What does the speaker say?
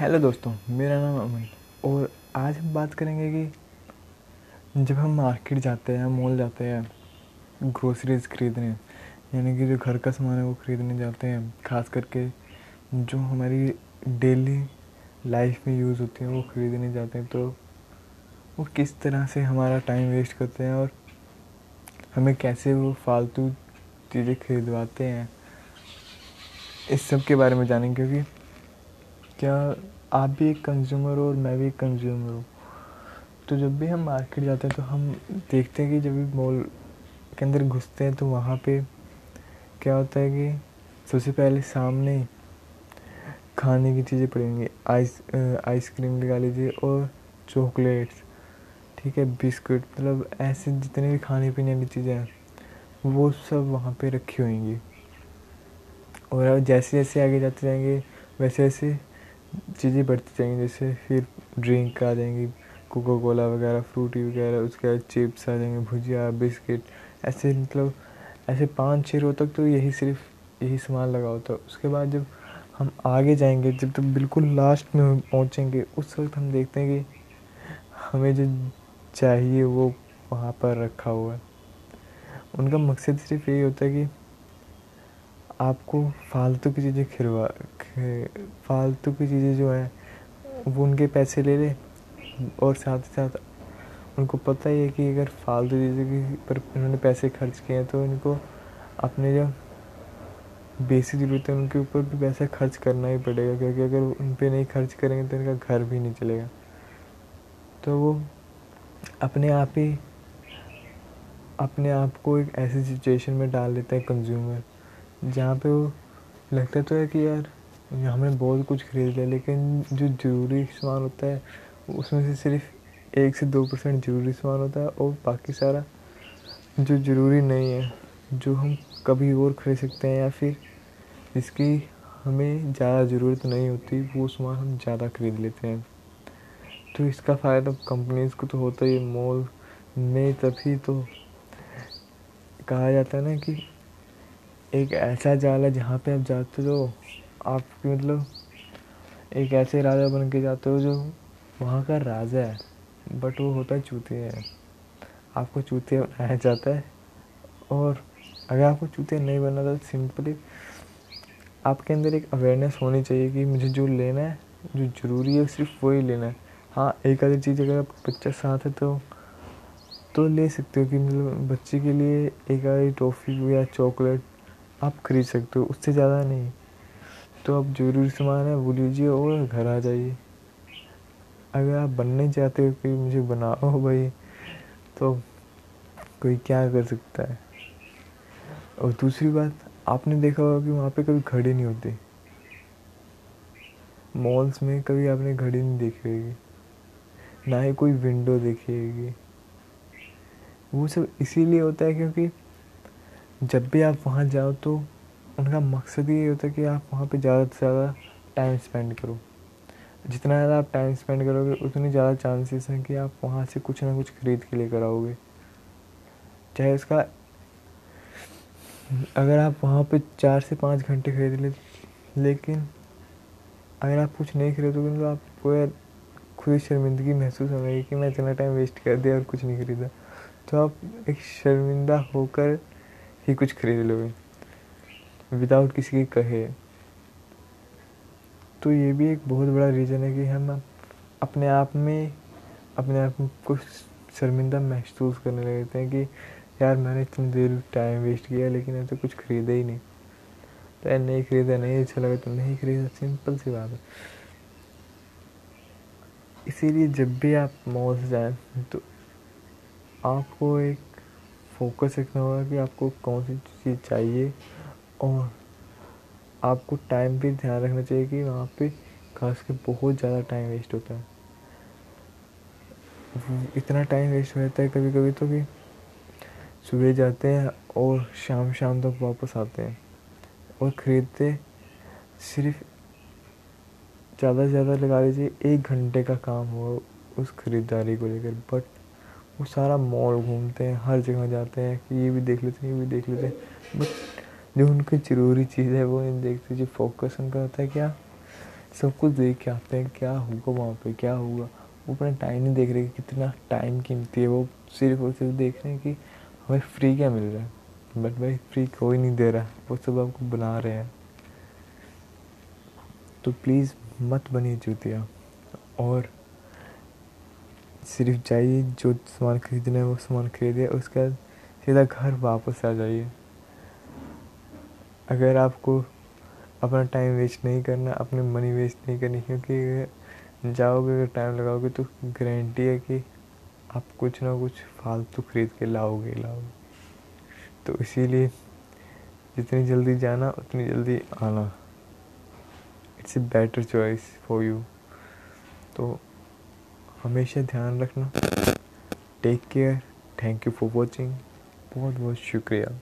Hello दोस्तों, मेरा नाम अमन और आज हम बात करेंगे कि जब हम मार्केट जाते हैं मॉल जाते हैं ग्रोसरीज खरीदने, यानी कि जो घर का सामान है वो खरीदने जाते हैं, खास करके जो हमारी डेली लाइफ में यूज़ होती है वो खरीदने जाते हैं तो वो किस तरह से हमारा टाइम वेस्ट करते हैं और हमें कैसे वो फालतू चीज़ें खरीदवाते हैं, इस सब के बारे में जानेंगे, क्योंकि क्या आप भी एक कंज्यूमर हो और मैं भी एक कंज्यूमर हूँ? तो जब भी हम मार्केट जाते हैं तो हम देखते हैं कि जब भी मॉल के अंदर घुसते हैं तो वहाँ पे क्या होता है कि सबसे पहले सामने खाने की चीज़ें पड़ेंगी। आइस आइसक्रीम लगा लीजिए और चॉकलेट्स ठीक है बिस्कुट मतलब ऐसे जितने भी खाने पीने वाली चीज़ें हैं, वो सब वहाँ पे रखी होंगी। और जैसे जैसे आगे जाते जाएँगे वैसे वैसे चीज़ें बढ़ती जाएँगी, जैसे फिर ड्रिंक आ जाएँगी कोको कोला वगैरह फ्रूटी वगैरह, उसके बाद चिप्स आ जाएँगे भुजिया बिस्किट ऐसे मतलब ऐसे पाँच छः रो तक तो यही सिर्फ़, यही सामान लगा होता है। उसके बाद जब हम आगे जाएँगे, जब तक बिल्कुल लास्ट में पहुँचेंगे, उस वक्त हम देखते हैं कि हमें जो चाहिए वो वहाँ पर रखा हुआ है। उनका मकसद सिर्फ़ यही होता है कि आपको फालतू की चीज़ें खिलवा फालतू की चीज़ें जो हैं, वो उनके पैसे ले ले और साथ ही साथ उनको पता ही है कि अगर फालतू चीज़ों की पर उन्होंने पैसे खर्च किए हैं तो इनको अपने जो बेसिक ज़रूरत उनके ऊपर भी पैसा खर्च करना ही पड़ेगा, क्योंकि अगर उन पर नहीं खर्च करेंगे तो इनका घर भी नहीं चलेगा। तो वो अपने आप ही, अपने आप को एक ऐसी सिचुएशन में डाल देता है कंज्यूमर जहाँ पे वो लगता तो है कि यार हमने बहुत कुछ खरीद लिया, लेकिन जो ज़रूरी सामान होता है, उसमें से सिर्फ़ एक से दो परसेंट ज़रूरी सामान होता है और बाकी सारा जो ज़रूरी नहीं है, जो हम कभी और खरीद सकते हैं या फिर जिसकी हमें ज़्यादा ज़रूरत नहीं होती, वो सामान हम ज़्यादा खरीद लेते हैं। तो इसका फ़ायदा कंपनीज़ को तो होता ही मॉल में तभी तो कहा जाता है ना कि एक ऐसा जाल है जहाँ पे आप जाते हो आपकी मतलब एक ऐसे राजा बन के जाते हो जो वहाँ का राजा है बट वो होता है चूतिया है। आपको चूतिया बनाया जाता है और अगर आपको चूतिया नहीं बनना तो सिंपली आपके अंदर एक अवेयरनेस होनी चाहिए कि मुझे जो लेना है, जो ज़रूरी है, सिर्फ़ वही लेना है। हाँ एक आधी चीज़ अगर आप बच्चा साथ है तो तो ले सकते हो कि मतलब बच्चे के लिए एक आधी टॉफ़ी या चॉकलेट आप खरीद सकते हो, उससे ज़्यादा नहीं। तो आप ज़रूरी सामान है, वो लीजिए और घर आ जाइए। अगर आप बनने चाहते हो कि मुझे बनाओ भाई तो कोई क्या कर सकता है? और दूसरी बात, आपने देखा होगा कि वहाँ पे कभी घड़ी नहीं होती। मॉल्स में कभी आपने घड़ी नहीं देखी ना ही कोई विंडो देखी वो सब इसीलिए होता है क्योंकि जब भी आप वहाँ जाओ तो उनका मकसद ये होता है कि आप वहाँ पे ज़्यादा से ज़्यादा टाइम स्पेंड करो। जितना ज़्यादा आप टाइम स्पेंड करोगे, उतनी ज़्यादा चांसेस हैं कि आप वहाँ से कुछ ना कुछ खरीद के लेकर आओगे। चाहे उसका अगर आप वहाँ पे चार से पाँच घंटे खरीद ले, लेकिन अगर आप कुछ नहीं खरीदोगे तो आपको खुद शर्मिंदगी महसूस होगी कि मैं इतना टाइम वेस्ट कर दिया और कुछ नहीं खरीदा। तो आप एक शर्मिंदा होकर ही कुछ खरीद लोगे। विदाउट किसी के कहे। तो ये भी एक बहुत बड़ा रीज़न है कि हम अपने आप में, अपने आप को शर्मिंदा महसूस करने लगते हैं कि, यार, मैंने इतनी देर टाइम वेस्ट किया, लेकिन ऐसे कुछ ख़रीदा ही नहीं। तो नहीं ख़रीदा, नहीं अच्छा लगा तो नहीं ख़रीदा सिंपल सी बात है। इसीलिए जब भी आप मॉल से जाएँ तो आपको एक फोकस रखना होगा कि आपको कौन सी चीज़ चाहिए और आपको टाइम भी ध्यान रखना चाहिए कि वहाँ पे खास के बहुत ज़्यादा टाइम वेस्ट होता है। इतना टाइम वेस्ट हो जाता है कभी कभी तो कि सुबह जाते हैं और शाम शाम तक वापस आते हैं और ख़रीदते सिर्फ़ ज़्यादा से ज़्यादा लगा लीजिए एक घंटे का काम हो उस ख़रीदारी को लेकर बट वो सारा मॉल घूमते हैं, हर जगह जाते हैं, कि ये भी देख लेते हैं, ये भी देख लेते हैं। बट जो उनकी ज़रूरी चीज़ है, वो नहीं देखते जो फोकस उनका होता है, क्या सब कुछ देख के आते हैं, क्या होगा वहाँ पे, क्या होगा वो अपना टाइम नहीं देख रहे कि कितना टाइम कीमती है। वो सिर्फ़ और सिर्फ़ देख रहे हैं कि हमें फ्री क्या मिल रहा है? बट भाई फ्री कोई नहीं दे रहा। वो सब आपको बना रहे हैं। तो प्लीज़ मत बनिए जूतिया और सिर्फ़ जाइए, जो सामान खरीदना है वो सामान खरीदिए, उसके बाद सीधा घर वापस आ जाइए। अगर आपको अपना टाइम वेस्ट नहीं करना, अपनी मनी वेस्ट नहीं करनी, क्योंकि जाओगे, अगर टाइम लगाओगे तो गारंटी है कि आप कुछ ना कुछ फालतू खरीद के लाओगे लाओगे। तो इसीलिए जितनी जल्दी जाना, उतनी जल्दी आना। It's a better choice for you तो हमेशा ध्यान रखना। Take care thank you for watching बहुत बहुत शुक्रिया।